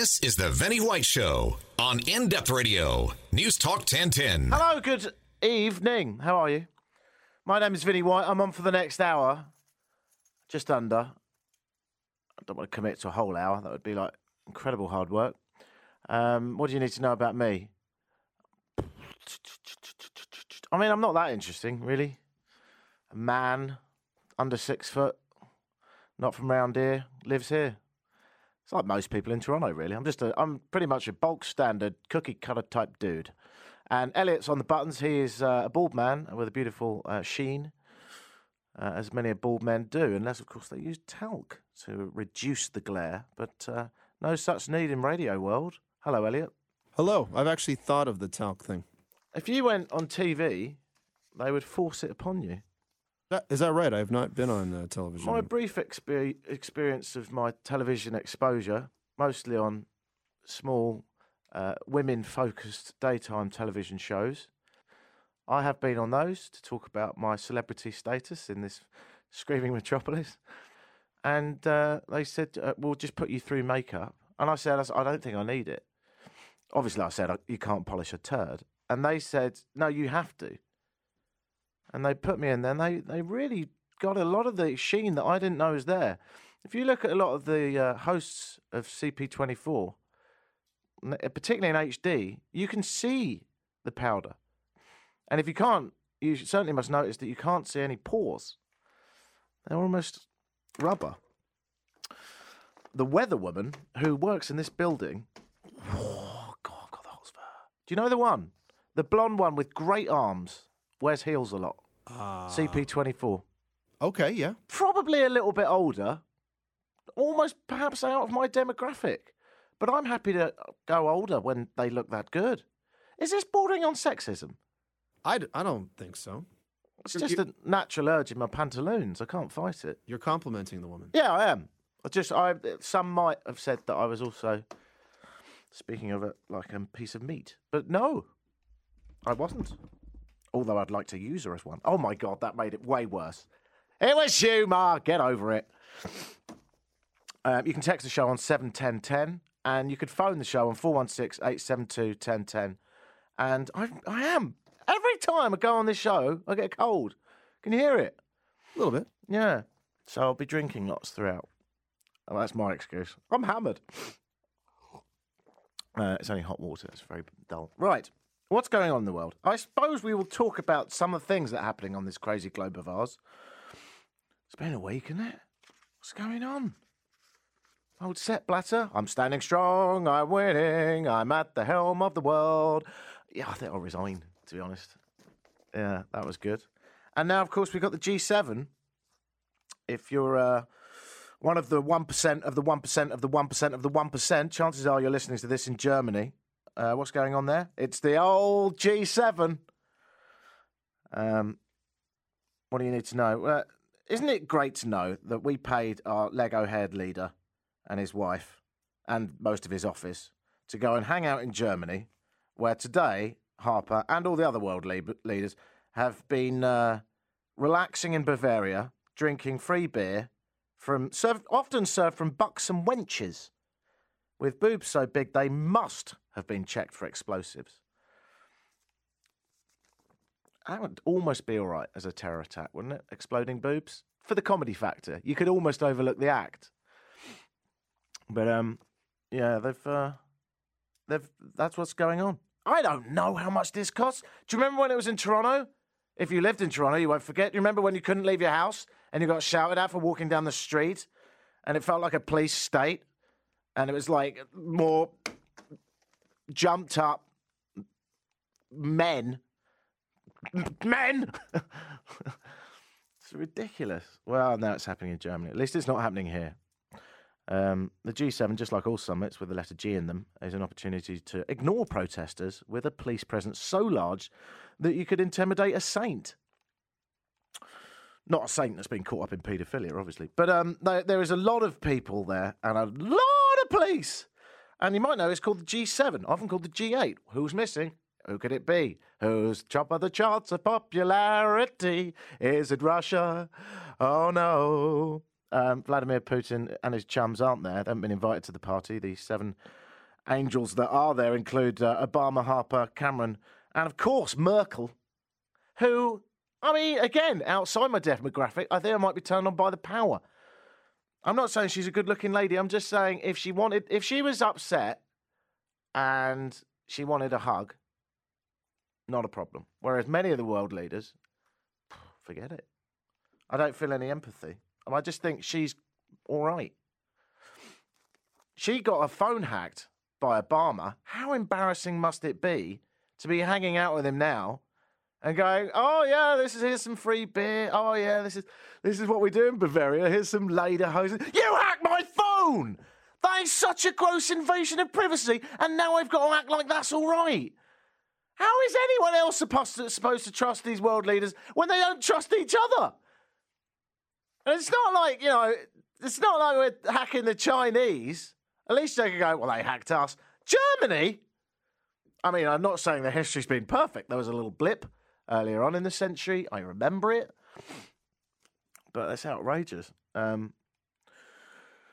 This is the Vinny White Show on In Depth Radio, News Talk 1010. Hello, good evening. How are you? My name is Vinny White. I'm on for the next hour, just under. I don't want to commit to a whole hour. That would be like incredible hard work. Um, what do you need to know about me? I mean, I'm not that interesting, really. A man under six foot, not from round here, lives here. It's like most people in Toronto, really. I'm just a, I'm pretty much a bulk standard cookie cutter type dude. And Elliot's on the buttons. He is uh, a bald man with a beautiful uh, sheen, uh, as many bald men do, unless, of course, they use talc to reduce the glare. But uh, no such need in radio world. Hello, Elliot. Hello. I've actually thought of the talc thing. If you went on TV, they would force it upon you. That, is that right? I have not been on uh, television. My brief exper- experience of my television exposure, mostly on small, uh, women focused daytime television shows. I have been on those to talk about my celebrity status in this screaming metropolis. And uh, they said, uh, we'll just put you through makeup. And I said, I don't think I need it. Obviously, I said, you can't polish a turd. And they said, no, you have to and they put me in there and they, they really got a lot of the sheen that I didn't know was there. If you look at a lot of the uh, hosts of CP24, uh, particularly in HD, you can see the powder. And if you can't, you certainly must notice that you can't see any pores. They're almost rubber. The weather woman who works in this building, oh, God, I've got the whole fur. Do you know the one? The blonde one with great arms, wears heels a lot. CP24. Ah. Okay, yeah. Probably a little bit older, almost perhaps out of my demographic. But I'm happy to go older when they look that good. Is this bordering on sexism? I, d- I don't think so. It's just a natural urge in my pantaloons. I can't fight it. You're complimenting the woman. Yeah, I am. I just, I some might have said that I was also speaking of it like a piece of meat, but no, I wasn't. Although I'd like to use her as one. Oh my god, that made it way worse. It was you, Ma. Get over it. Um, you can text the show on seven ten ten, and you could phone the show on 416-872-1010. And I, I am every time I go on this show, I get a cold. Can you hear it? A little bit. Yeah. So I'll be drinking lots throughout. Oh, that's my excuse. I'm hammered. Uh, it's only hot water. It's very dull. Right. What's going on in the world? I suppose we will talk about some of the things that are happening on this crazy globe of ours. It's been a week, isn't it? What's going on? Old Sepp Blatter. I'm standing strong. I'm winning. I'm at the helm of the world. Yeah, I think I'll resign, to be honest. Yeah, that was good. And now, of course, we've got the G7 if you're uh, one of the 1% of the 1% of the 1% of the 1%, chances are you're listening to this in Germany. Uh, what's going on there? It's the old G7. Um, what do you need to know? Uh, isn't it great to know that we paid our Lego haired leader and his wife and most of his office to go and hang out in Germany, where today Harper and all the other world lead- leaders have been uh, relaxing in Bavaria, drinking free beer from served, often served from buxom wenches with boobs so big they must have been checked for explosives. That would almost be all right as a terror attack, wouldn't it? Exploding boobs for the comedy factor. You could almost overlook the act. But um, yeah, they've uh, they've that's what's going on. I don't know how much this costs. Do you remember when it was in Toronto? If you lived in Toronto, you won't forget. Do you remember when you couldn't leave your house and you got shouted at for walking down the street, and it felt like a police state, and it was like more jumped up men, men. it's ridiculous. Well, now it's happening in Germany. At least it's not happening here. Um, the G7, just like all summits with the letter G in them, is an opportunity to ignore protesters with a police presence so large that you could intimidate a saint. Not a saint that's been caught up in paedophilia, obviously, but um, there, there is a lot of people there and a lot police. And you might know it's called the G7, often called the G8. Who's missing? Who could it be? Who's top of the charts of popularity? Is it Russia? Oh no. Um, Vladimir Putin and his chums aren't there. They haven't been invited to the party. The seven angels that are there include uh, Obama, Harper, Cameron, and of course Merkel, who, I mean, again, outside my demographic, I think I might be turned on by the power. I'm not saying she's a good looking lady. I'm just saying if she wanted, if she was upset and she wanted a hug, not a problem. Whereas many of the world leaders, forget it. I don't feel any empathy. I just think she's all right. She got her phone hacked by Obama. How embarrassing must it be to be hanging out with him now and going, "Oh yeah, this is here's some free beer. Oh yeah, this is this is what we do in Bavaria. Here's some lederhosen. You hacked my phone. That is such a gross invasion of privacy, and now I've got to act like that's all right. How is anyone else supposed to, supposed to trust these world leaders when they don't trust each other? And it's not like you know, it's not like we're hacking the Chinese. At least they can go, well, they hacked us. Germany. I mean, I'm not saying the history's been perfect. There was a little blip earlier on in the century. I remember it. But that's outrageous. Um,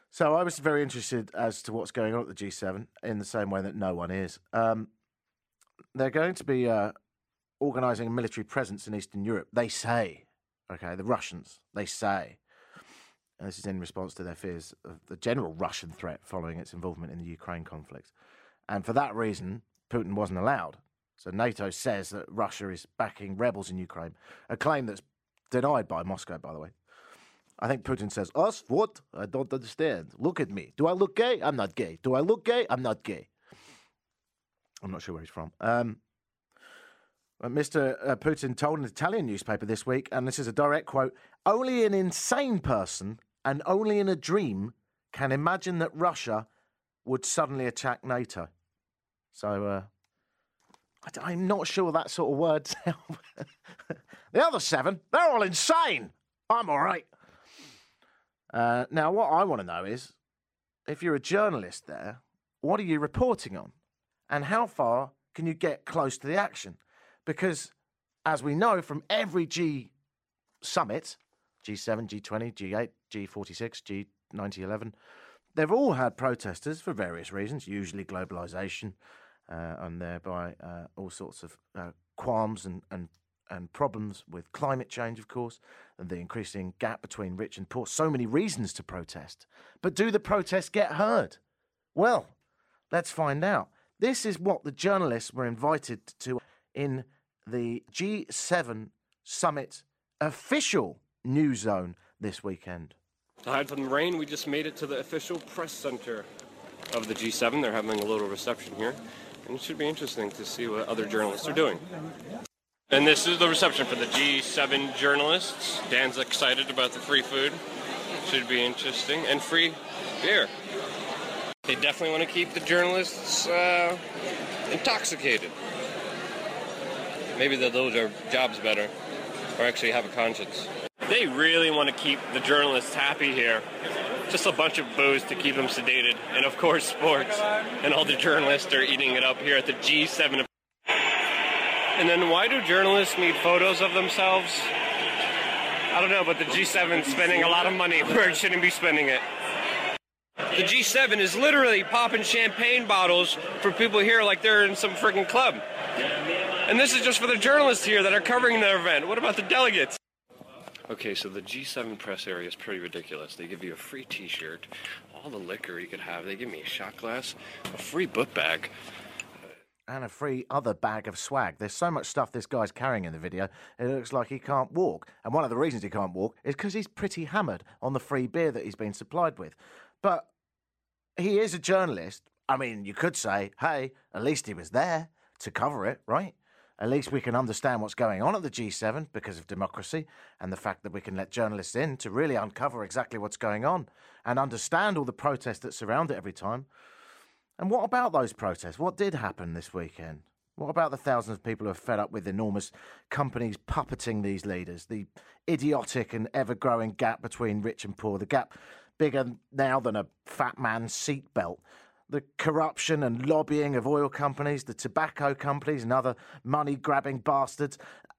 so I was very interested as to what's going on at the G7 in the same way that no one is. Um, they're going to be uh, organising a military presence in Eastern Europe. They say, okay, the Russians, they say. And this is in response to their fears of the general Russian threat following its involvement in the Ukraine conflict. And for that reason, Putin wasn't allowed. So NATO says that Russia is backing rebels in Ukraine, a claim that's denied by Moscow, by the way. I think Putin says, Us? What? I don't understand. Look at me. Do I look gay? I'm not gay. Do I look gay? I'm not gay. I'm not sure where he's from. Um, Mr. Uh, Putin told an Italian newspaper this week, and this is a direct quote only an insane person and only in a dream can imagine that Russia would suddenly attack NATO. So, uh, I, am not sure that sort of words help. the other seven, they're all insane. I'm all right. Uh, now, what I want to know is if you're a journalist there, what are you reporting on? And how far can you get close to the action? Because, as we know from every G summit, G7, G20, G8, G46, G9011, they've all had protesters for various reasons, usually globalization, uh, and thereby uh, all sorts of uh, qualms and, and and problems with climate change, of course, and the increasing gap between rich and poor. So many reasons to protest. But do the protests get heard? Well, let's find out. This is what the journalists were invited to in the G7 summit official news zone this weekend. To hide from the rain, we just made it to the official press center of the G7. They're having a little reception here, and it should be interesting to see what other journalists are doing. And this is the reception for the G7 journalists. Dan's excited about the free food. Should be interesting. And free beer. They definitely want to keep the journalists uh, intoxicated. Maybe they'll do their jobs better or actually have a conscience. They really want to keep the journalists happy here. Just a bunch of booze to keep them sedated. And of course, sports. And all the journalists are eating it up here at the G7 and then why do journalists need photos of themselves? I don't know, but the G7 is spending a lot of money where it shouldn't be spending it. The G7 is literally popping champagne bottles for people here like they're in some freaking club. And this is just for the journalists here that are covering the event. What about the delegates? Okay, so the G7 press area is pretty ridiculous. They give you a free t shirt, all the liquor you could have. They give me a shot glass, a free book bag and a free other bag of swag. There's so much stuff this guy's carrying in the video, it looks like he can't walk. And one of the reasons he can't walk is because he's pretty hammered on the free beer that he's been supplied with. But he is a journalist. I mean, you could say, hey, at least he was there to cover it, right? At least we can understand what's going on at the G7 because of democracy and the fact that we can let journalists in to really uncover exactly what's going on and understand all the protests that surround it every time. And what about those protests? What did happen this weekend? What about the thousands of people who are fed up with enormous companies puppeting these leaders? The idiotic and ever growing gap between rich and poor, the gap bigger now than a fat man's seatbelt. The corruption and lobbying of oil companies, the tobacco companies, and other money grabbing bastards.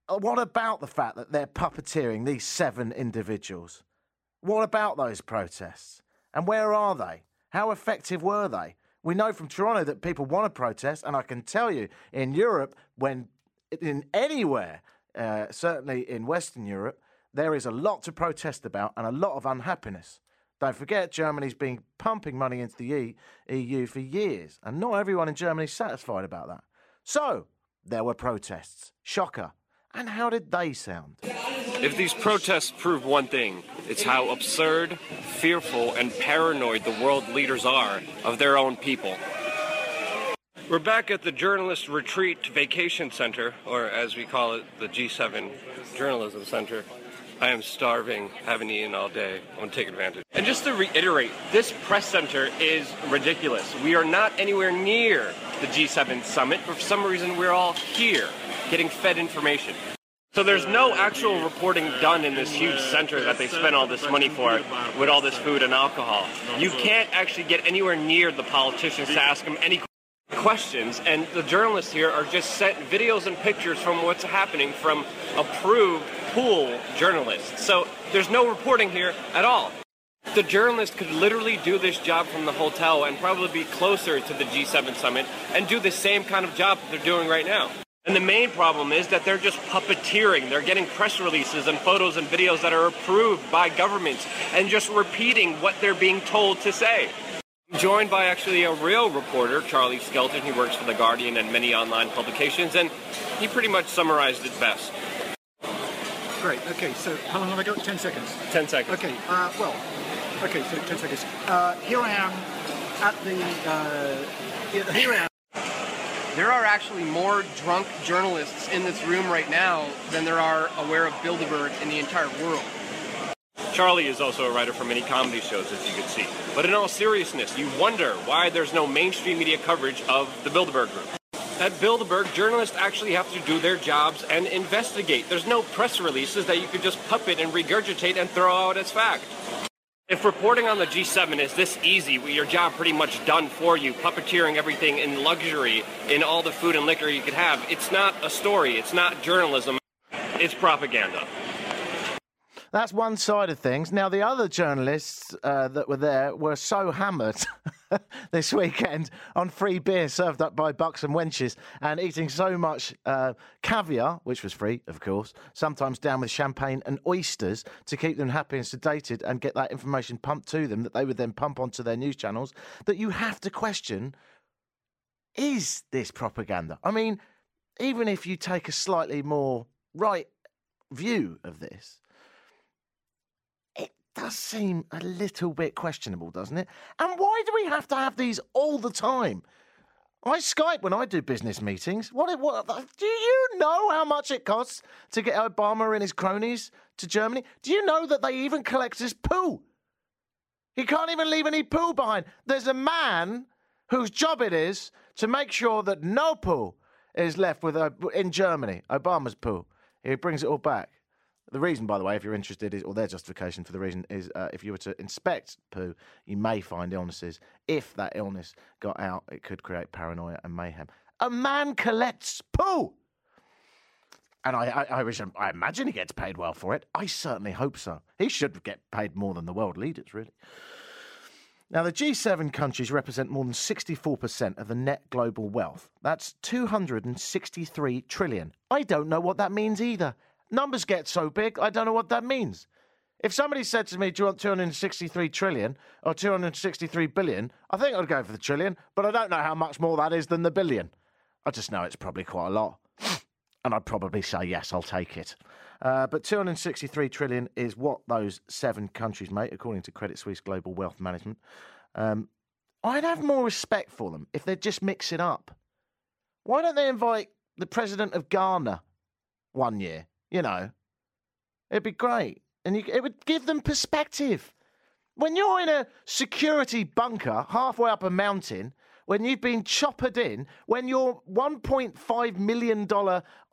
Uh, what about the fact that they're puppeteering these seven individuals? What about those protests? And where are they? How effective were they? We know from Toronto that people want to protest, and I can tell you in Europe, when in anywhere, uh, certainly in Western Europe, there is a lot to protest about and a lot of unhappiness. Don't forget, Germany's been pumping money into the EU for years, and not everyone in Germany is satisfied about that. So, there were protests. Shocker. And how did they sound? If these protests prove one thing, it's how absurd, fearful, and paranoid the world leaders are of their own people. We're back at the Journalist Retreat Vacation Center, or as we call it, the G7 Journalism Center. I am starving, haven't eaten all day. I'm gonna take advantage. And just to reiterate, this press center is ridiculous. We are not anywhere near the G7 summit, for some reason we're all here getting fed information. So there's no actual reporting done in this huge center that they spent all this money for with all this food and alcohol. You can't actually get anywhere near the politicians to ask them any questions, and the journalists here are just sent videos and pictures from what's happening from approved pool journalists. So there's no reporting here at all. The journalist could literally do this job from the hotel and probably be closer to the G7 summit and do the same kind of job that they're doing right now. And the main problem is that they're just puppeteering. They're getting press releases and photos and videos that are approved by governments and just repeating what they're being told to say. I'm joined by actually a real reporter, Charlie Skelton. He works for The Guardian and many online publications, and he pretty much summarized it best. Great. Okay, so how long have I got? 10 seconds. 10 seconds. Okay, uh, well, okay, so 10 seconds. Uh, here I am at the, uh, here I am. There are actually more drunk journalists in this room right now than there are aware of Bilderberg in the entire world. Charlie is also a writer for many comedy shows, as you can see. But in all seriousness, you wonder why there's no mainstream media coverage of the Bilderberg Group. At Bilderberg, journalists actually have to do their jobs and investigate. There's no press releases that you could just puppet and regurgitate and throw out as fact. If reporting on the G7 is this easy, your job pretty much done for you, puppeteering everything in luxury, in all the food and liquor you could have, it's not a story, it's not journalism, it's propaganda. That's one side of things. Now, the other journalists uh, that were there were so hammered this weekend on free beer served up by bucks and wenches and eating so much uh, caviar, which was free, of course, sometimes down with champagne and oysters to keep them happy and sedated and get that information pumped to them that they would then pump onto their news channels, that you have to question is this propaganda? I mean, even if you take a slightly more right view of this, does seem a little bit questionable, doesn't it? And why do we have to have these all the time? I Skype when I do business meetings. What, what? Do you know how much it costs to get Obama and his cronies to Germany? Do you know that they even collect his poo? He can't even leave any poo behind. There's a man whose job it is to make sure that no poo is left with uh, in Germany. Obama's poo. He brings it all back. The reason, by the way, if you're interested, is or their justification for the reason is uh, if you were to inspect poo, you may find illnesses. If that illness got out, it could create paranoia and mayhem. A man collects poo, and I, I, I, I imagine he gets paid well for it. I certainly hope so. He should get paid more than the world leaders, really. Now, the G7 countries represent more than 64% of the net global wealth. That's 263 trillion. I don't know what that means either. Numbers get so big, I don't know what that means. If somebody said to me, Do you want 263 trillion or 263 billion? I think I'd go for the trillion, but I don't know how much more that is than the billion. I just know it's probably quite a lot. And I'd probably say, Yes, I'll take it. Uh, but 263 trillion is what those seven countries make, according to Credit Suisse Global Wealth Management. Um, I'd have more respect for them if they'd just mix it up. Why don't they invite the president of Ghana one year you know, it'd be great. And you, it would give them perspective. When you're in a security bunker halfway up a mountain, when you've been choppered in, when your $1.5 million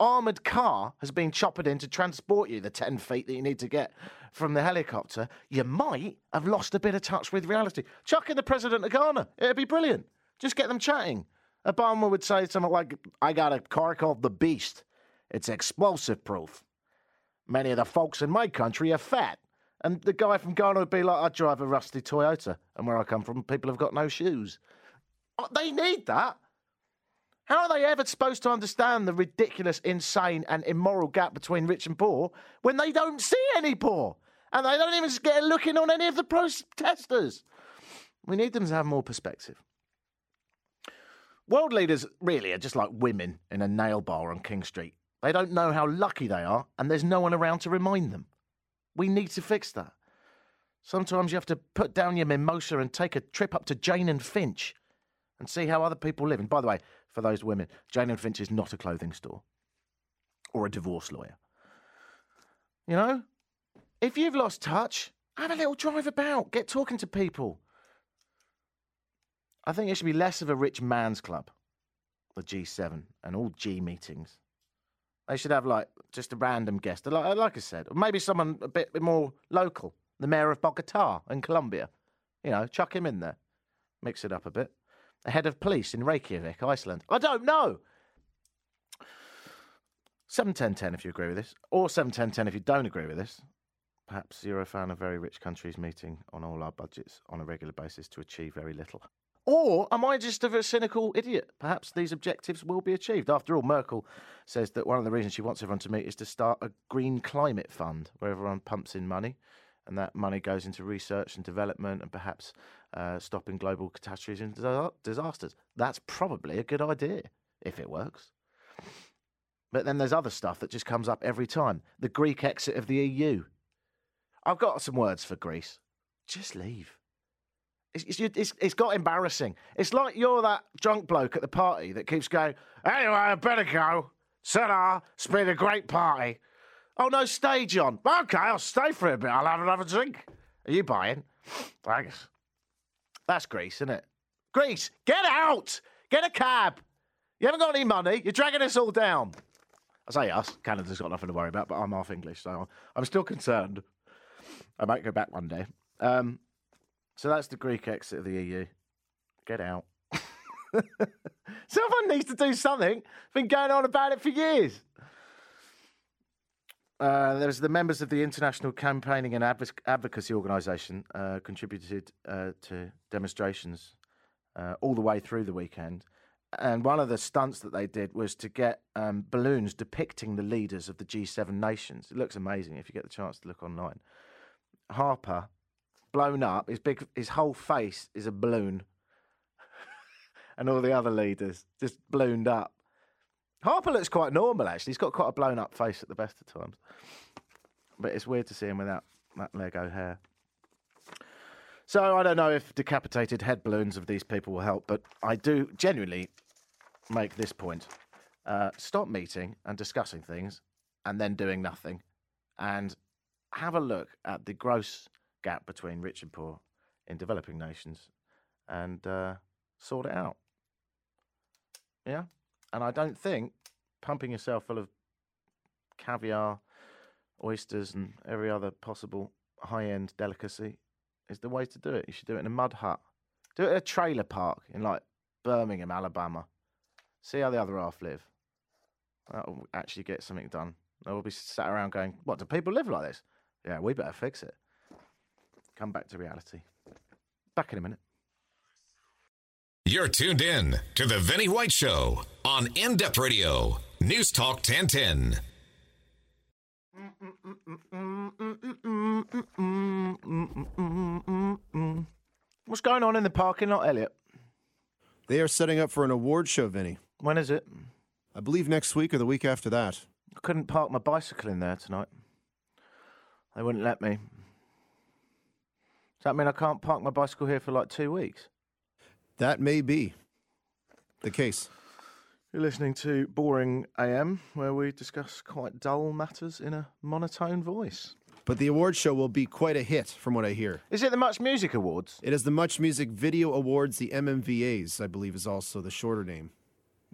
armoured car has been choppered in to transport you the 10 feet that you need to get from the helicopter, you might have lost a bit of touch with reality. Chuck in the president of Ghana. It'd be brilliant. Just get them chatting. Obama would say something like, I got a car called the Beast. It's explosive proof. Many of the folks in my country are fat. And the guy from Ghana would be like, I drive a rusty Toyota. And where I come from, people have got no shoes. Uh, They need that. How are they ever supposed to understand the ridiculous, insane, and immoral gap between rich and poor when they don't see any poor? And they don't even get a look in on any of the protesters. We need them to have more perspective. World leaders really are just like women in a nail bar on King Street. They don't know how lucky they are, and there's no one around to remind them. We need to fix that. Sometimes you have to put down your mimosa and take a trip up to Jane and Finch and see how other people live. And by the way, for those women, Jane and Finch is not a clothing store or a divorce lawyer. You know, if you've lost touch, have a little drive about, get talking to people. I think it should be less of a rich man's club, the G7, and all G meetings. They should have like just a random guest, like, like I said, maybe someone a bit more local, the mayor of Bogota in Colombia. You know, chuck him in there, mix it up a bit. The head of police in Reykjavik, Iceland. I don't know. Seven ten ten if you agree with this, or seven ten ten if you don't agree with this. Perhaps you're a fan of very rich countries meeting on all our budgets on a regular basis to achieve very little. Or am I just a cynical idiot? Perhaps these objectives will be achieved. After all, Merkel says that one of the reasons she wants everyone to meet is to start a green climate fund where everyone pumps in money and that money goes into research and development and perhaps uh, stopping global catastrophes and disasters. That's probably a good idea if it works. But then there's other stuff that just comes up every time. The Greek exit of the EU. I've got some words for Greece. Just leave. It's, it's, it's, got embarrassing. It's like you're that drunk bloke at the party that keeps going, anyway, I better go. Ta-da, it's been a great party. Oh, no, stay, John. Okay, I'll stay for a bit. I'll have another drink. Are you buying? Thanks. That's Greece, isn't it? Greece, get out! Get a cab! You haven't got any money. You're dragging us all down. I say us. Canada's got nothing to worry about, but I'm half English, so I'm still concerned. I might go back one day. Um, so that's the Greek exit of the EU. Get out. Someone needs to do something. Been going on about it for years. Uh, there's the members of the International Campaigning and Advoc- Advocacy Organisation uh, contributed uh, to demonstrations uh, all the way through the weekend. And one of the stunts that they did was to get um, balloons depicting the leaders of the G7 nations. It looks amazing if you get the chance to look online. Harper, blown up, his big, his whole face is a balloon, and all the other leaders just ballooned up. Harper looks quite normal actually. He's got quite a blown up face at the best of times, but it's weird to see him without that Lego hair. So I don't know if decapitated head balloons of these people will help, but I do genuinely make this point: uh, stop meeting and discussing things, and then doing nothing, and have a look at the gross gap between rich and poor in developing nations, and uh, sort it out. Yeah, and I don't think pumping yourself full of caviar, oysters, and every other possible high-end delicacy is the way to do it. You should do it in a mud hut. Do it at a trailer park in like Birmingham, Alabama. See how the other half live. That'll actually get something done. They'll be sat around going, "What do people live like this?" Yeah, we better fix it. Come back to reality. Back in a minute. You're tuned in to the Vinny White Show on In Depth Radio, News Talk 1010. What's going on in the parking lot, Elliot? They are setting up for an award show, Vinny. When is it? I believe next week or the week after that. I couldn't park my bicycle in there tonight. They wouldn't let me. Does that mean I can't park my bicycle here for like two weeks? That may be the case. You're listening to Boring AM, where we discuss quite dull matters in a monotone voice. But the award show will be quite a hit, from what I hear. Is it the Much Music Awards? It is the Much Music Video Awards, the MMVAs, I believe, is also the shorter name.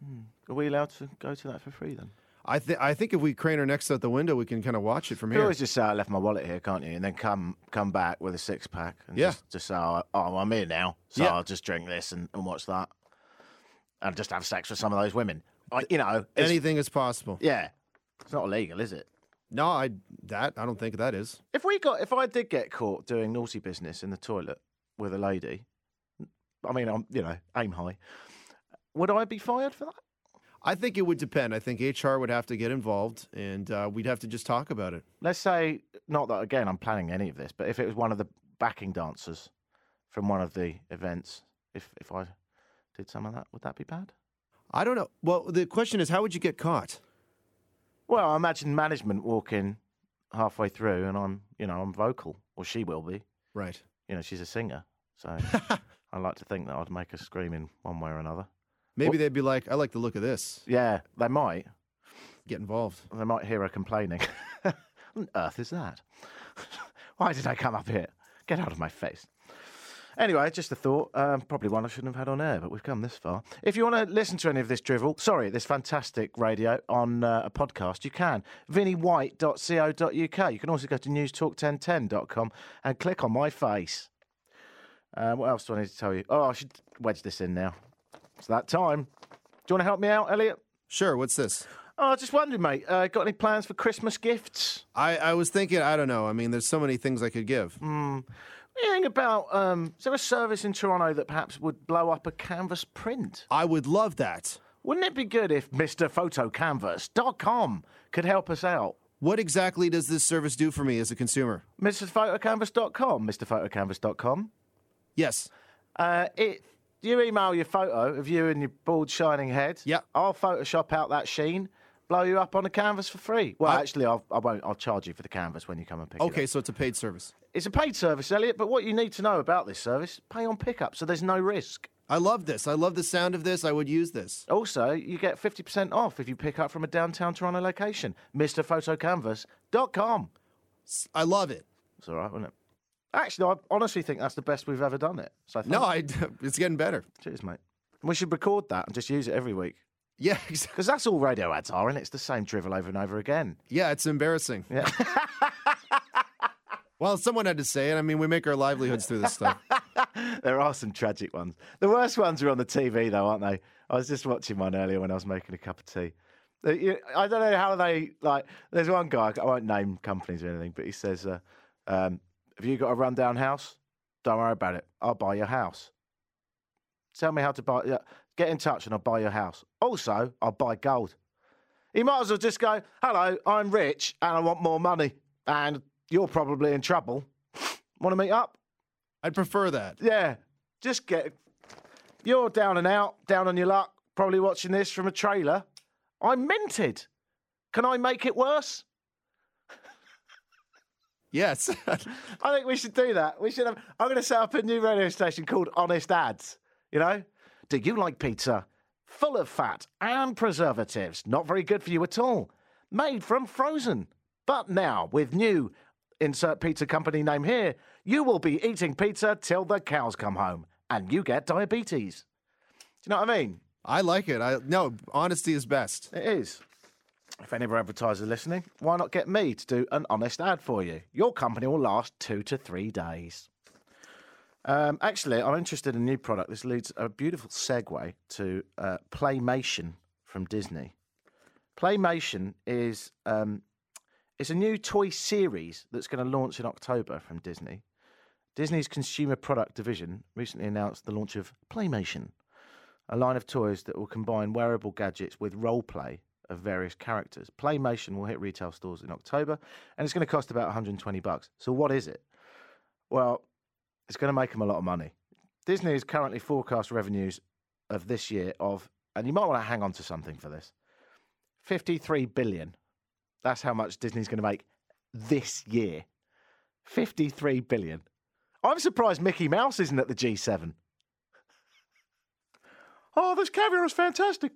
Mm. Are we allowed to go to that for free then? I, th- I think if we crane our necks out the window, we can kind of watch it from here. You always just say I left my wallet here, can't you? And then come come back with a six pack and Yeah. just, just say, oh, oh, I'm here now, so Yeah. I'll just drink this and, and watch that, and just have sex with some of those women. Like, you know, Anything is possible. yeah, it's not illegal, is it? No, I that I don't think that is. If we got, if I did get caught doing naughty business in the toilet with a lady, I mean, I'm you know aim high. Would I be fired for that? I think it would depend. I think HR would have to get involved, and uh, we'd have to just talk about it. Let's say not that again. I'm planning any of this, but if it was one of the backing dancers from one of the events, if if I did some of that, would that be bad? I don't know. Well, the question is, how would you get caught? Well, I imagine management walking halfway through, and I'm you know I'm vocal, or she will be. Right. You know, she's a singer, so I like to think that I'd make her scream in one way or another. Maybe they'd be like, "I like the look of this." Yeah, they might. Get involved. They might hear her complaining. what on earth is that? Why did I come up here? Get out of my face. Anyway, just a thought. Um, probably one I shouldn't have had on air, but we've come this far. If you want to listen to any of this drivel, sorry, this fantastic radio on uh, a podcast, you can. vinnywhite.co.uk. You can also go to newstalk1010.com and click on my face. Uh, what else do I need to tell you? Oh, I should wedge this in now. It's that time. Do you want to help me out, Elliot? Sure. What's this? Oh, I just wondering, mate. Uh, got any plans for Christmas gifts? I, I was thinking. I don't know. I mean, there's so many things I could give. What do you about? Um, is there a service in Toronto that perhaps would blow up a canvas print? I would love that. Wouldn't it be good if MrPhotoCanvas.com could help us out? What exactly does this service do for me as a consumer? MrPhotoCanvas.com, MrPhotoCanvas.com. Yes. Uh, it, you email your photo of you and your bald, shining head. Yep. I'll Photoshop out that sheen, blow you up on a canvas for free. Well, I- actually, I'll, I won't. I'll charge you for the canvas when you come and pick it up. Okay, so it's a paid service. It's a paid service, Elliot, but what you need to know about this service, pay on pickup, so there's no risk. I love this. I love the sound of this. I would use this. Also, you get 50% off if you pick up from a downtown Toronto location. MrPhotoCanvas.com. I love it. It's all right, wouldn't it? Actually, I honestly think that's the best we've ever done it. So No, I, it's getting better. cheers, mate. We should record that and just use it every week. Yeah, exactly. Because that's all radio ads are, and it's the same drivel over and over again. Yeah, it's embarrassing. Yeah. Well, someone had to say it. I mean, we make our livelihoods through this stuff. there are some tragic ones. The worst ones are on the TV, though, aren't they? I was just watching one earlier when I was making a cup of tea. Uh, I don't know how they like. There's one guy. I won't name companies or anything, but he says, uh, um, "Have you got a rundown house? Don't worry about it. I'll buy your house. Tell me how to buy. Yeah, get in touch and I'll buy your house. Also, I'll buy gold." He might as well just go, "Hello, I'm rich and I want more money, and you're probably in trouble. Want to meet up?" I'd prefer that. Yeah, just get. You're down and out, down on your luck, probably watching this from a trailer. I'm minted. Can I make it worse? Yes. I think we should do that. We should have. I'm going to set up a new radio station called Honest Ads. You know? Do you like pizza? Full of fat and preservatives. Not very good for you at all. Made from frozen. But now, with new insert pizza company name here, you will be eating pizza till the cows come home and you get diabetes. Do you know what I mean? I like it. I no honesty is best. It is. If any of our advertisers are listening, why not get me to do an honest ad for you? Your company will last two to three days. Um, actually, I'm interested in a new product. This leads a beautiful segue to uh, Playmation from Disney. Playmation is um, it's a new toy series that's going to launch in October from Disney. Disney's consumer product division recently announced the launch of Playmation, a line of toys that will combine wearable gadgets with role play of various characters. Playmation will hit retail stores in October, and it's going to cost about 120 bucks. So what is it? Well, it's going to make them a lot of money. Disney is currently forecast revenues of this year of, and you might want to hang on to something for this, 53 billion. That's how much Disney's going to make this year. 53 billion. I'm surprised Mickey Mouse isn't at the G7. Oh, this caviar is fantastic.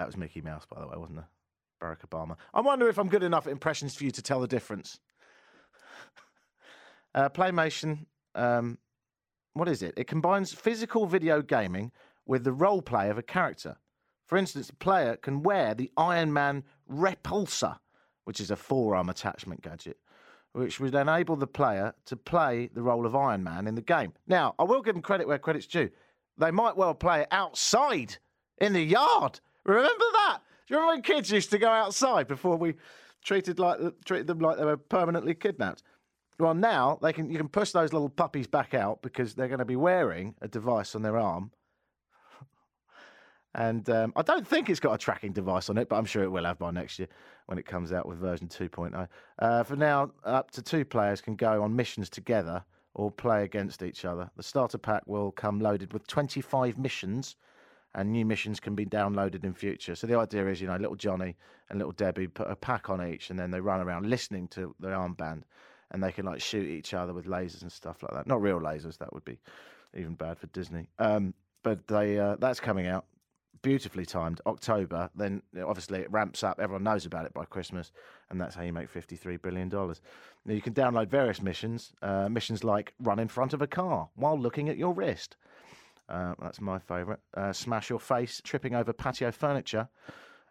That was Mickey Mouse, by the way, wasn't it? Barack Obama. I wonder if I'm good enough at impressions for you to tell the difference. Uh, Playmation, um, what is it? It combines physical video gaming with the role play of a character. For instance, the player can wear the Iron Man Repulsor, which is a forearm attachment gadget, which would enable the player to play the role of Iron Man in the game. Now, I will give them credit where credit's due. They might well play it outside in the yard. Remember that? Do you remember when kids used to go outside before we treated like treated them like they were permanently kidnapped? Well, now they can you can push those little puppies back out because they're going to be wearing a device on their arm. And um, I don't think it's got a tracking device on it, but I'm sure it will have by next year when it comes out with version 2.0. Uh, for now, up to two players can go on missions together or play against each other. The starter pack will come loaded with 25 missions, and new missions can be downloaded in future. So the idea is, you know, little Johnny and little Debbie put a pack on each, and then they run around listening to the armband, and they can like shoot each other with lasers and stuff like that. Not real lasers, that would be even bad for Disney. Um, but they uh, that's coming out beautifully timed October. Then obviously it ramps up. Everyone knows about it by Christmas, and that's how you make fifty-three billion dollars. Now you can download various missions. Uh, missions like run in front of a car while looking at your wrist. Uh, that's my favourite. Uh, smash your face tripping over patio furniture,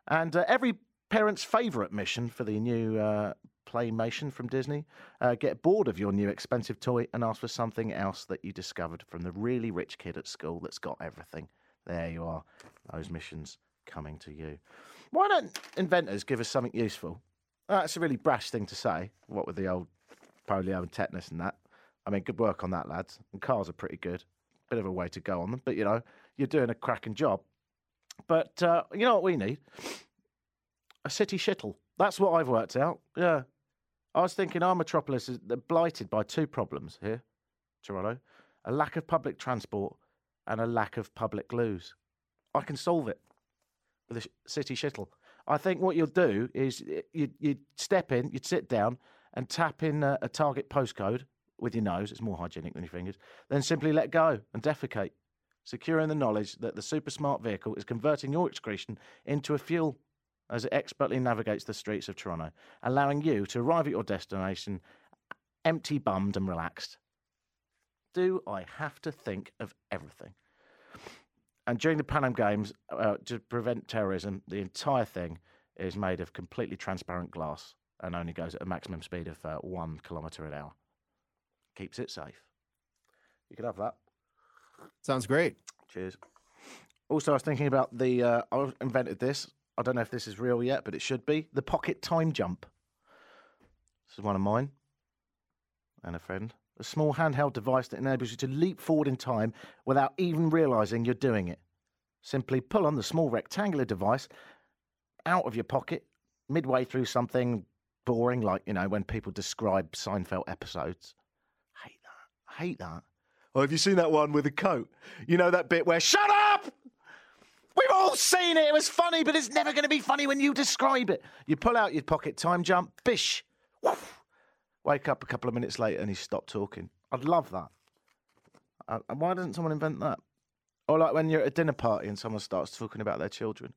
and uh, every parent's favourite mission for the new uh, Playmation from Disney. Uh, get bored of your new expensive toy and ask for something else that you discovered from the really rich kid at school that's got everything. There you are. Those missions coming to you. Why don't inventors give us something useful? That's a really brash thing to say. What with the old polio and tetanus and that. I mean, good work on that, lads. And cars are pretty good. Bit of a way to go on them, but you know, you're doing a cracking job. But uh, you know what we need? A city shittle. That's what I've worked out. Yeah. I was thinking our metropolis is blighted by two problems here, Toronto a lack of public transport and a lack of public loos. I can solve it with a city shittle. I think what you'll do is you you step in, you'd sit down and tap in a, a target postcode with your nose. It's more hygienic than your fingers. Then simply let go and defecate, securing the knowledge that the super smart vehicle is converting your excretion into a fuel as it expertly navigates the streets of Toronto, allowing you to arrive at your destination empty bummed and relaxed. Do I have to think of everything? And during the Pan Am Games, uh, to prevent terrorism, the entire thing is made of completely transparent glass and only goes at a maximum speed of uh, one kilometre an hour. Keeps it safe. You could have that. Sounds great. Cheers. Also, I was thinking about the. Uh, I invented this. I don't know if this is real yet, but it should be the pocket time jump. This is one of mine and a friend. A small handheld device that enables you to leap forward in time without even realizing you're doing it. Simply pull on the small rectangular device out of your pocket midway through something boring, like, you know, when people describe Seinfeld episodes. Hate that. Hate that. Oh, have you seen that one with the coat? You know that bit where, shut up! We've all seen it. It was funny, but it's never going to be funny when you describe it. You pull out your pocket time jump, bish, woof. Wake up a couple of minutes later and he's stopped talking. I'd love that. Uh, why doesn't someone invent that? Or like when you're at a dinner party and someone starts talking about their children.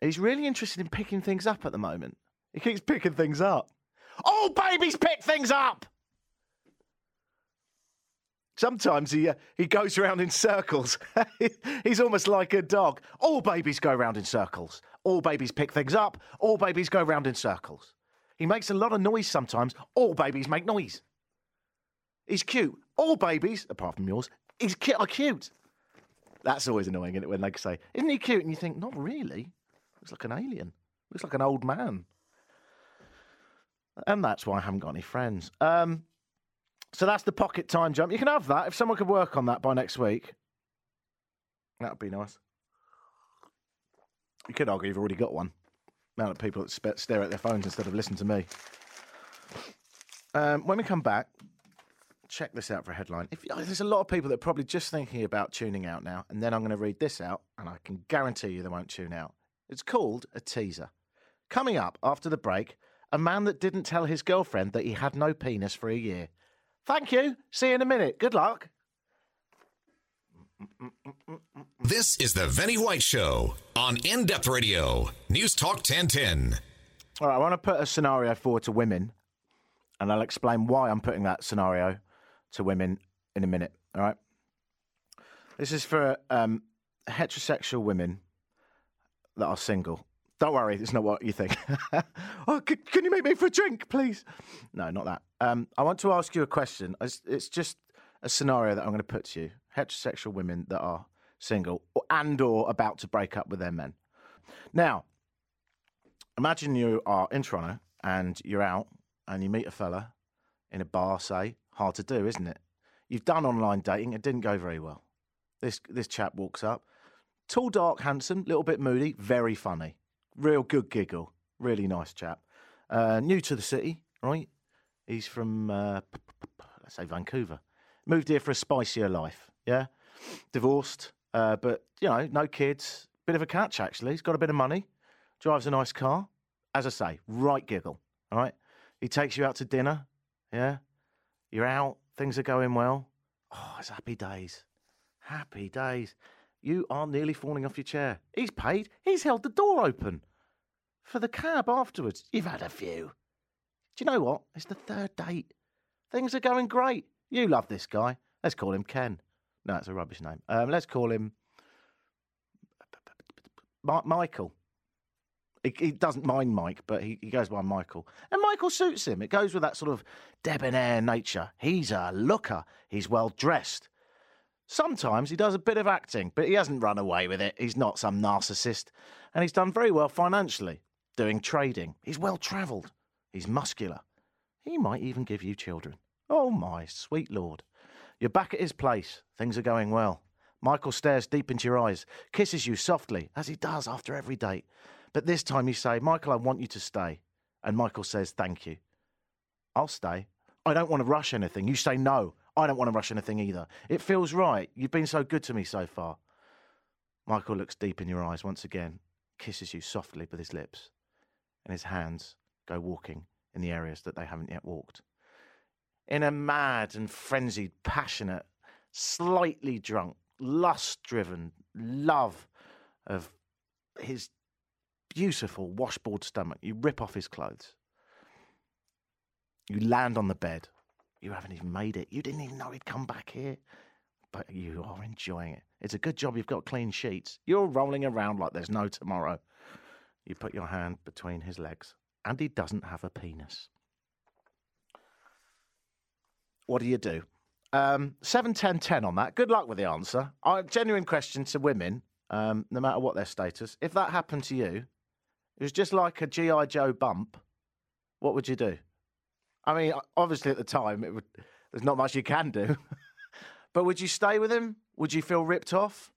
He's really interested in picking things up at the moment. He keeps picking things up. All babies pick things up. Sometimes he uh, he goes around in circles. He's almost like a dog. All babies go round in circles. All babies pick things up. All babies go round in circles. He makes a lot of noise sometimes. All babies make noise. He's cute. All babies, apart from yours, he's cu- are cute. That's always annoying, isn't it? When they say, "Isn't he cute?" and you think, "Not really. Looks like an alien. Looks like an old man." And that's why I haven't got any friends. Um, so that's the pocket time jump. You can have that if someone could work on that by next week. That would be nice. You could argue you've already got one. Now that people sp- stare at their phones instead of listen to me. Um, when we come back, check this out for a headline. If oh, there's a lot of people that are probably just thinking about tuning out now, and then I'm going to read this out, and I can guarantee you they won't tune out. It's called a teaser. Coming up after the break, a man that didn't tell his girlfriend that he had no penis for a year. Thank you. See you in a minute. Good luck. This is the Vinny White Show on In Depth Radio, News Talk 1010. All right, I want to put a scenario forward to women, and I'll explain why I'm putting that scenario to women in a minute. All right. This is for um, heterosexual women that are single. Don't worry, it's not what you think. oh, c- can you make me for a drink, please? No, not that. Um, I want to ask you a question. It's, just a scenario that I'm going to put to you. Heterosexual women that are single and or about to break up with their men. Now, imagine you are in Toronto and you're out and you meet a fella in a bar, say, hard to do, isn't it? You've done online dating, it didn't go very well. This this chap walks up, tall, dark, handsome, little bit moody, very funny, real good giggle, really nice chap. Uh, new to the city, right? He's from uh, let's say Vancouver. Moved here for a spicier life, yeah. Divorced, uh, but you know, no kids. Bit of a catch actually. He's got a bit of money, drives a nice car. As I say, right giggle. All right. He takes you out to dinner, yeah. You're out, things are going well. Oh, it's happy days. Happy days. You are nearly falling off your chair. He's paid. He's held the door open for the cab afterwards. You've had a few. Do you know what? It's the third date. Things are going great. You love this guy. Let's call him Ken. No, it's a rubbish name. Um, let's call him Michael. He, he doesn't mind Mike, but he, he goes by Michael. And Michael suits him. It goes with that sort of debonair nature. He's a looker. He's well dressed. Sometimes he does a bit of acting, but he hasn't run away with it. He's not some narcissist. And he's done very well financially, doing trading. He's well travelled. He's muscular. He might even give you children. Oh, my sweet lord. You're back at his place. Things are going well. Michael stares deep into your eyes, kisses you softly, as he does after every date. But this time you say, Michael, I want you to stay. And Michael says, Thank you. I'll stay. I don't want to rush anything. You say, No, I don't want to rush anything either. It feels right. You've been so good to me so far. Michael looks deep in your eyes once again, kisses you softly with his lips, and his hands go walking in the areas that they haven't yet walked. In a mad and frenzied, passionate, slightly drunk, lust driven love of his beautiful washboard stomach, you rip off his clothes. You land on the bed. You haven't even made it. You didn't even know he'd come back here. But you are enjoying it. It's a good job you've got clean sheets. You're rolling around like there's no tomorrow. You put your hand between his legs, and he doesn't have a penis. What do you do? Um, 7, 10, 10 on that. Good luck with the answer. I, genuine question to women, um, no matter what their status. If that happened to you, it was just like a G.I. Joe bump, what would you do? I mean, obviously at the time, would, there's not much you can do. but would you stay with him? Would you feel ripped off?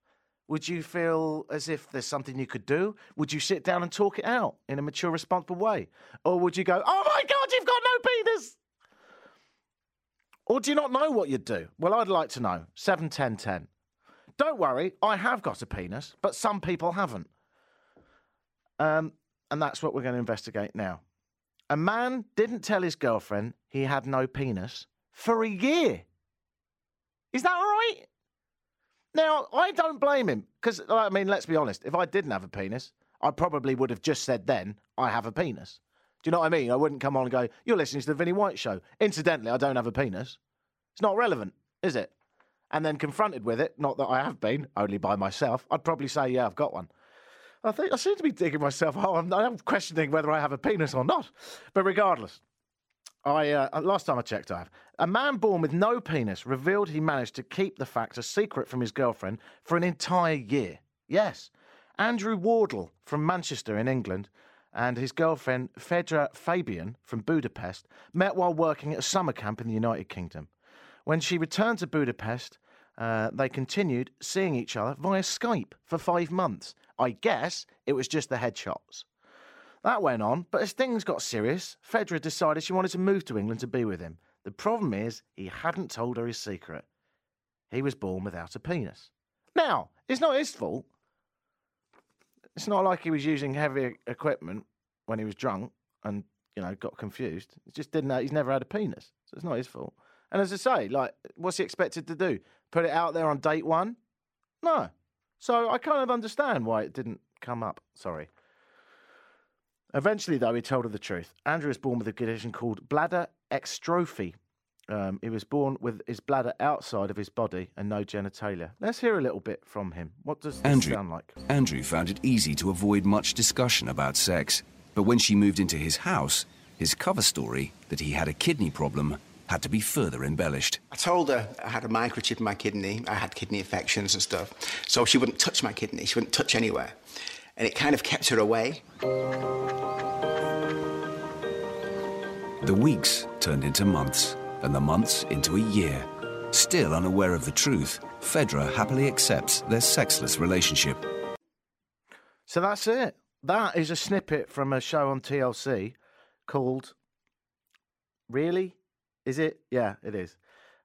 Would you feel as if there's something you could do? Would you sit down and talk it out in a mature, responsible way? Or would you go, oh my God, you've got no penis? Or do you not know what you'd do? Well, I'd like to know. 7, 10, 10. Don't worry, I have got a penis, but some people haven't. Um, and that's what we're going to investigate now. A man didn't tell his girlfriend he had no penis for a year. Is that right? Now, I don't blame him because, I mean, let's be honest. If I didn't have a penis, I probably would have just said then, I have a penis. Do you know what I mean? I wouldn't come on and go, You're listening to the Vinnie White show. Incidentally, I don't have a penis. It's not relevant, is it? And then confronted with it, not that I have been, only by myself, I'd probably say, Yeah, I've got one. I think I seem to be digging myself. Oh, I'm, I'm questioning whether I have a penis or not. But regardless, I uh, last time I checked, I have. A man born with no penis revealed he managed to keep the fact a secret from his girlfriend for an entire year. Yes, Andrew Wardle from Manchester in England and his girlfriend Fedra Fabian from Budapest met while working at a summer camp in the United Kingdom. When she returned to Budapest, uh, they continued seeing each other via Skype for five months. I guess it was just the headshots. That went on, but as things got serious, Fedra decided she wanted to move to England to be with him. The problem is, he hadn't told her his secret. He was born without a penis. Now, it's not his fault. It's not like he was using heavy equipment when he was drunk and, you know, got confused. He just didn't know, he's never had a penis. So it's not his fault. And as I say, like, what's he expected to do? Put it out there on date one? No. So I kind of understand why it didn't come up. Sorry. Eventually, though, he told her the truth. Andrew was born with a condition called bladder exstrophy. Um, he was born with his bladder outside of his body and no genitalia. Let's hear a little bit from him. What does this Andrew, sound like? Andrew found it easy to avoid much discussion about sex. But when she moved into his house, his cover story that he had a kidney problem had to be further embellished. I told her I had a microchip in my kidney, I had kidney infections and stuff, so she wouldn't touch my kidney, she wouldn't touch anywhere. And it kind of kept her away. The weeks turned into months. and the months into a year. Still unaware of the truth, Fedra happily accepts their sexless relationship. So that's it. That is a snippet from a show on TLC called. Really? Is it? Yeah, it is.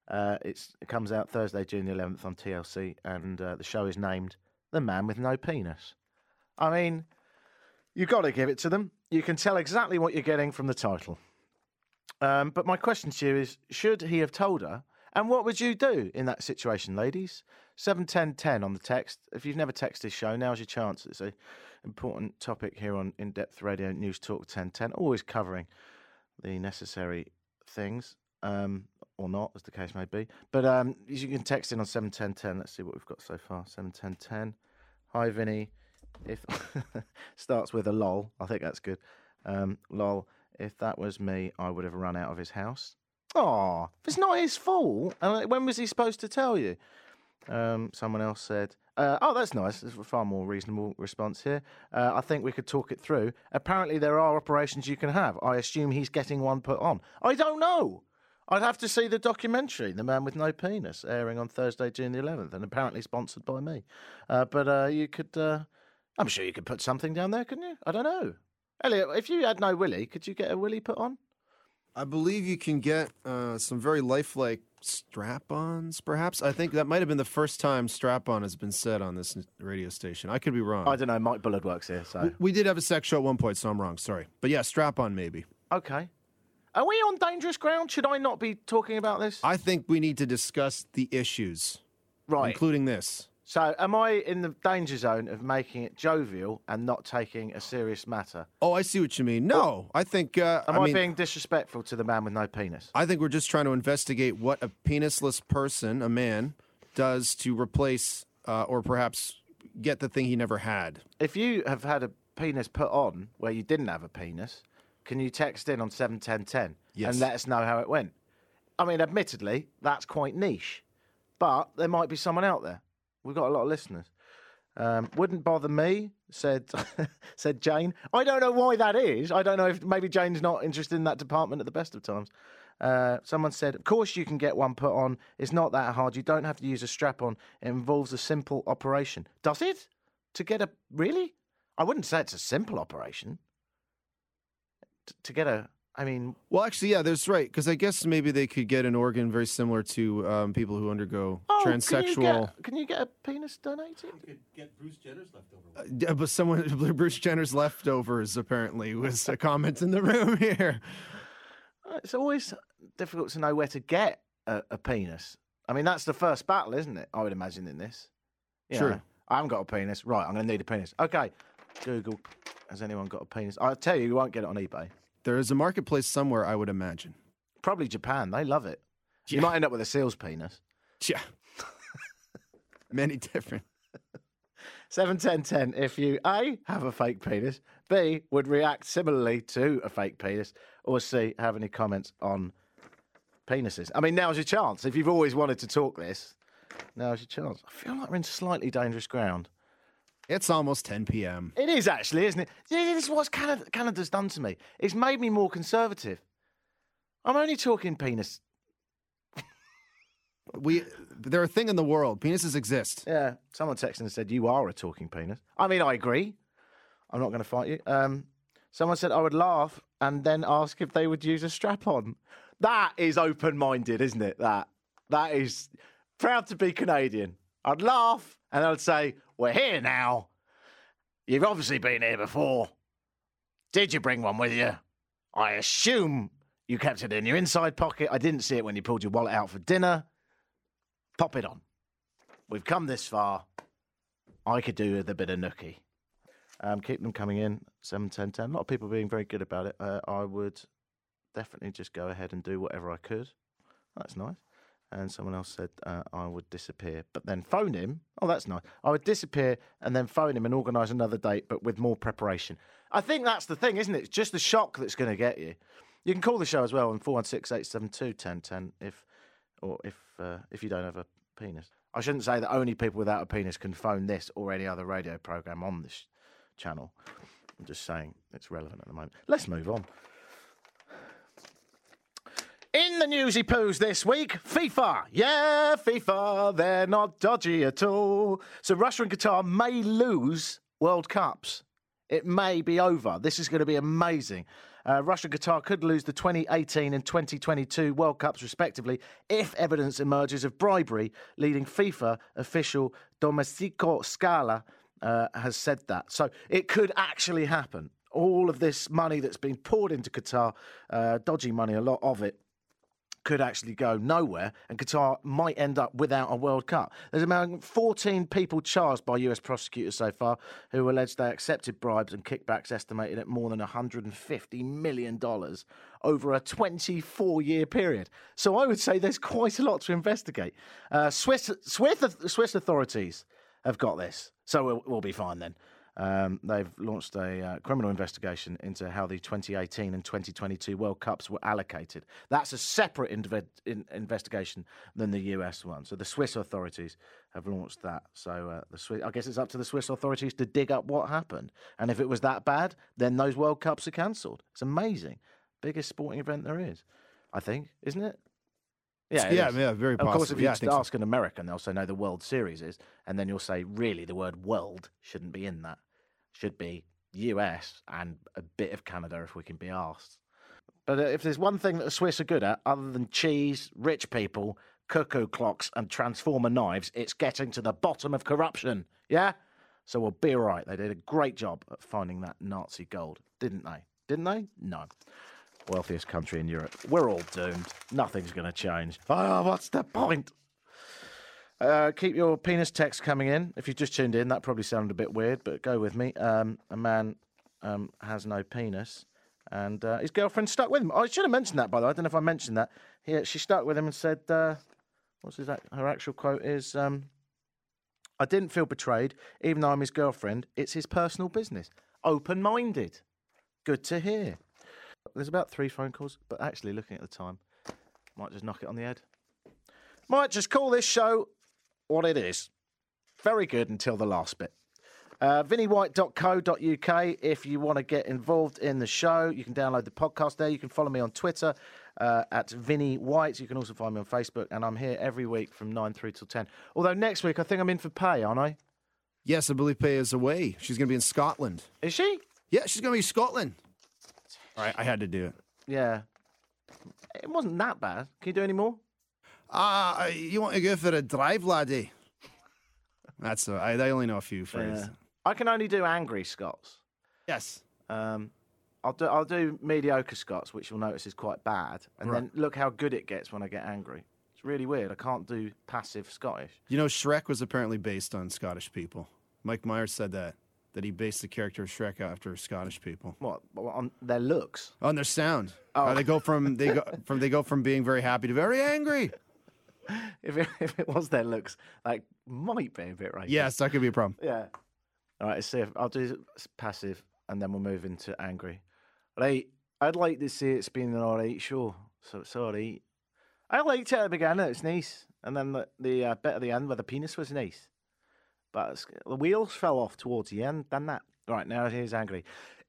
Uh, it's, it comes out Thursday, June the 11th on TLC, and uh, the show is named The Man with No Penis. I mean, you've got to give it to them. You can tell exactly what you're getting from the title. Um, but my question to you is should he have told her? And what would you do in that situation, ladies? 71010 on the text. If you've never texted this show, now's your chance. It's an important topic here on In Depth Radio News Talk 1010, always covering the necessary things, um, or not, as the case may be. But um, you can text in on 71010. Let's see what we've got so far. 71010. Hi, Vinny. If starts with a lol, I think that's good. Um, lol. If that was me, I would have run out of his house. Oh, it's not his fault. And when was he supposed to tell you? Um, someone else said, uh, "Oh, that's nice. There's a far more reasonable response here. Uh, I think we could talk it through. Apparently, there are operations you can have. I assume he's getting one put on. I don't know. I'd have to see the documentary, The Man with No Penis, airing on Thursday, June the 11th, and apparently sponsored by me. Uh, but uh, you could, uh, I'm sure you could put something down there, couldn't you? I don't know. Elliot, if you had no willy, could you get a willy put on? I believe you can get uh, some very lifelike strap-ons. Perhaps I think that might have been the first time strap-on has been said on this radio station. I could be wrong. I don't know. Mike Bullard works here, so we did have a sex show at one point, so I'm wrong. Sorry, but yeah, strap-on maybe. okay. Are we on dangerous ground? Should I not be talking about this? I think we need to discuss the issues, Right. including this. So, am I in the danger zone of making it jovial and not taking a serious matter? Oh, I see what you mean. No, I think. Uh, Am I mean, being disrespectful to the man with no penis? I think we're just trying to investigate what a penisless person, a man, does to replace uh, or perhaps get the thing he never had. If you have had a penis put on where you didn't have a penis, can you text in on 71010 Yes. and let us know how it went? I mean, admittedly, that's quite niche, but there might be someone out there. We've got a lot of listeners. Um, wouldn't bother me, said said Jane. I don't know why that is. I don't know if maybe Jane's not interested in that department at the best of times. Uh, someone said, "Of course you can get one put on. It's not that hard. You don't have to use a strap on. It involves a simple operation. Does it? To get a really? I wouldn't say it's a simple operation. T- to get a, I mean, Well, actually, yeah, that's right. Because I guess maybe they could get an organ very similar to um, people who undergo oh, transsexual. Can you, get, can you get a penis donated? Uh, yeah, but someone, Bruce Jenner's leftovers apparently was a comment in the room here. Uh, It's always difficult to know where to get a, a penis. I mean, that's the first battle, isn't it? I would imagine in this. You True. know, I haven't got a penis. Right, I'm going to need a penis. Okay, Google. Has anyone got a penis? I'll tell you, you won't get it on eBay. There is a marketplace somewhere, I would imagine. Probably Japan. They love it. You might end up with a seal's penis. Yeah. Many different. Seven ten ten. If you A have a fake penis, B would react similarly to a fake penis, or C have any comments on penises. I mean, now's your chance. If you've always wanted to talk this, now's your chance. I feel like we're in slightly dangerous ground. It's almost 10 p.m. It is actually, isn't it? This is what Canada, Canada's done to me. It's made me more conservative. I'm only talking penis. We they're a thing in the world. Penises exist. Yeah, someone texted and said you are a talking penis. I mean, I agree. I'm not going to fight you. Um, someone said I would laugh and then ask if they would use a strap on. That is open minded, isn't it? That that is proud to be Canadian. I'd laugh and I'd say, "We're here now. You've obviously been here before. Did you bring one with you? I assume you kept it in your inside pocket. I didn't see it when you pulled your wallet out for dinner. Pop it on. We've come this far. I could do with a bit of nookie. Um, keep them coming in. 7, 10, 10. A lot of people being very good about it. Uh, I would definitely just go ahead and do whatever I could. That's nice. And someone else said uh, I would disappear, but then phone him. Oh, that's nice. I would disappear and then phone him and organise another date, but with more preparation. I think that's the thing, isn't it? It's just the shock that's going to get you. You can call the show as well on 416 872 1010 if, or if, uh, if you don't have a penis. I shouldn't say that only people without a penis can phone this or any other radio program on this channel. I'm just saying it's relevant at the moment. Let's move on. In the newsy poos this week, FIFA. Yeah, FIFA, they're not dodgy at all. So Russia and Qatar may lose World Cups. It may be over. This is going to be amazing. Uh, Russia and Qatar could lose the 2018 and 2022 World Cups, respectively, if evidence emerges of bribery, leading FIFA official Domenico Scala uh, has said that. So it could actually happen. All of this money that's been poured into Qatar, uh, dodgy money, a lot of it, could actually go nowhere, and Qatar might end up without a World Cup. There's about 14 people charged by US prosecutors so far who allege they accepted bribes and kickbacks estimated at more than $150 million over a 24 year period. So I would say there's quite a lot to investigate. Uh, Swiss, Swiss, Swiss authorities have got this, so we'll, we'll be fine then. Um, they've launched a uh, criminal investigation into how the 2018 and 2022 World Cups were allocated. That's a separate inve- in- investigation than the US one. So the Swiss authorities have launched that. So uh, the Swiss, I guess it's up to the Swiss authorities to dig up what happened. And if it was that bad, then those World Cups are cancelled. It's amazing. Biggest sporting event there is, I think, isn't it? Yeah, yeah, is. yeah, very Of course, if you Yeah, think so. ask an American, they'll say, no, the World Series is. And then you'll say, really, the word world shouldn't be in that. Should be US and a bit of Canada if we can be asked. But uh, if there's one thing that the Swiss are good at, other than cheese, rich people, cuckoo clocks, and transformer knives, it's getting to the bottom of corruption. Yeah? So we'll be all right. They did a great job at finding that Nazi gold, didn't they? Didn't they? No. Wealthiest country in Europe. We're all doomed. Nothing's going to change. Oh, what's the point? Uh, keep your penis text coming in. If you've just tuned in, that probably sounded a bit weird, but go with me. Um, a man um, has no penis, and uh, his girlfriend stuck with him. I should have mentioned that, by the way. I don't know if I mentioned that. He, she stuck with him and said, uh, "What's his, her actual quote is?" Um, I didn't feel betrayed, even though I'm his girlfriend. It's his personal business. Open-minded. Good to hear. There's about three phone calls, but actually, looking at the time, might just knock it on the head. Might just call this show what it is. Very good until the last bit. Uh, VinnieWhite.co.uk if you want to get involved in the show. You can download the podcast there. You can follow me on Twitter uh, at Vinnie White. You can also find me on Facebook, and I'm here every week from 9 through till 10. Although next week I think I'm in for pay, aren't I? Yes, I believe Pay is away. She's going to be in Scotland. Is she? Yeah, she's going to be in Scotland. All right, I had to do it. Yeah. It wasn't that bad. Can you do any more? Ah, you want to go for a drive, laddie? That's I, I only know a few phrases. Yeah. I can only do angry Scots. Yes. Um, I'll do I'll do mediocre Scots, which you'll notice is quite bad, and then look how good it gets when I get angry. It's really weird. I can't do passive Scottish. You know, Shrek was apparently based on Scottish people. Mike Myers said that that he based the character of Shrek after Scottish people. What on their looks? On their sound. Oh. How they go from they go from they go from being very happy to very angry. If it, if it was their looks, that might be a bit racist. Yes, that could be a problem. Yeah. All right. Let's see if I'll do passive, and then we'll move into angry. Right. I'd like to say it's been an all right show. So it's all right. I liked it at the beginning. It's nice, and then the, the uh, bit at the end where the penis was nice, but the wheels fell off towards the end. Done that. Right now, here's angry.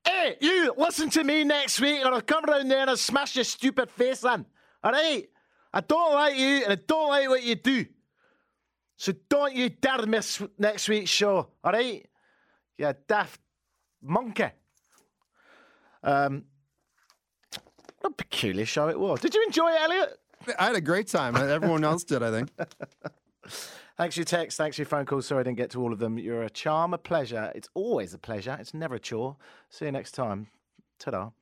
Hey, you! Listen to me next week, or I'll come around there and I'll smash your stupid face in. All right. I don't like you, and I don't like what you do. So don't you dare miss next week's show, all right? You daft monkey. Um, what a peculiar show it was. Did you enjoy it, Elliot? I had a great time. Everyone else did, I think. Thanks for your text. Thanks for your phone calls. Sorry I didn't get to all of them. You're a charm, a pleasure. It's always a pleasure. It's never a chore. See you next time. Ta-da.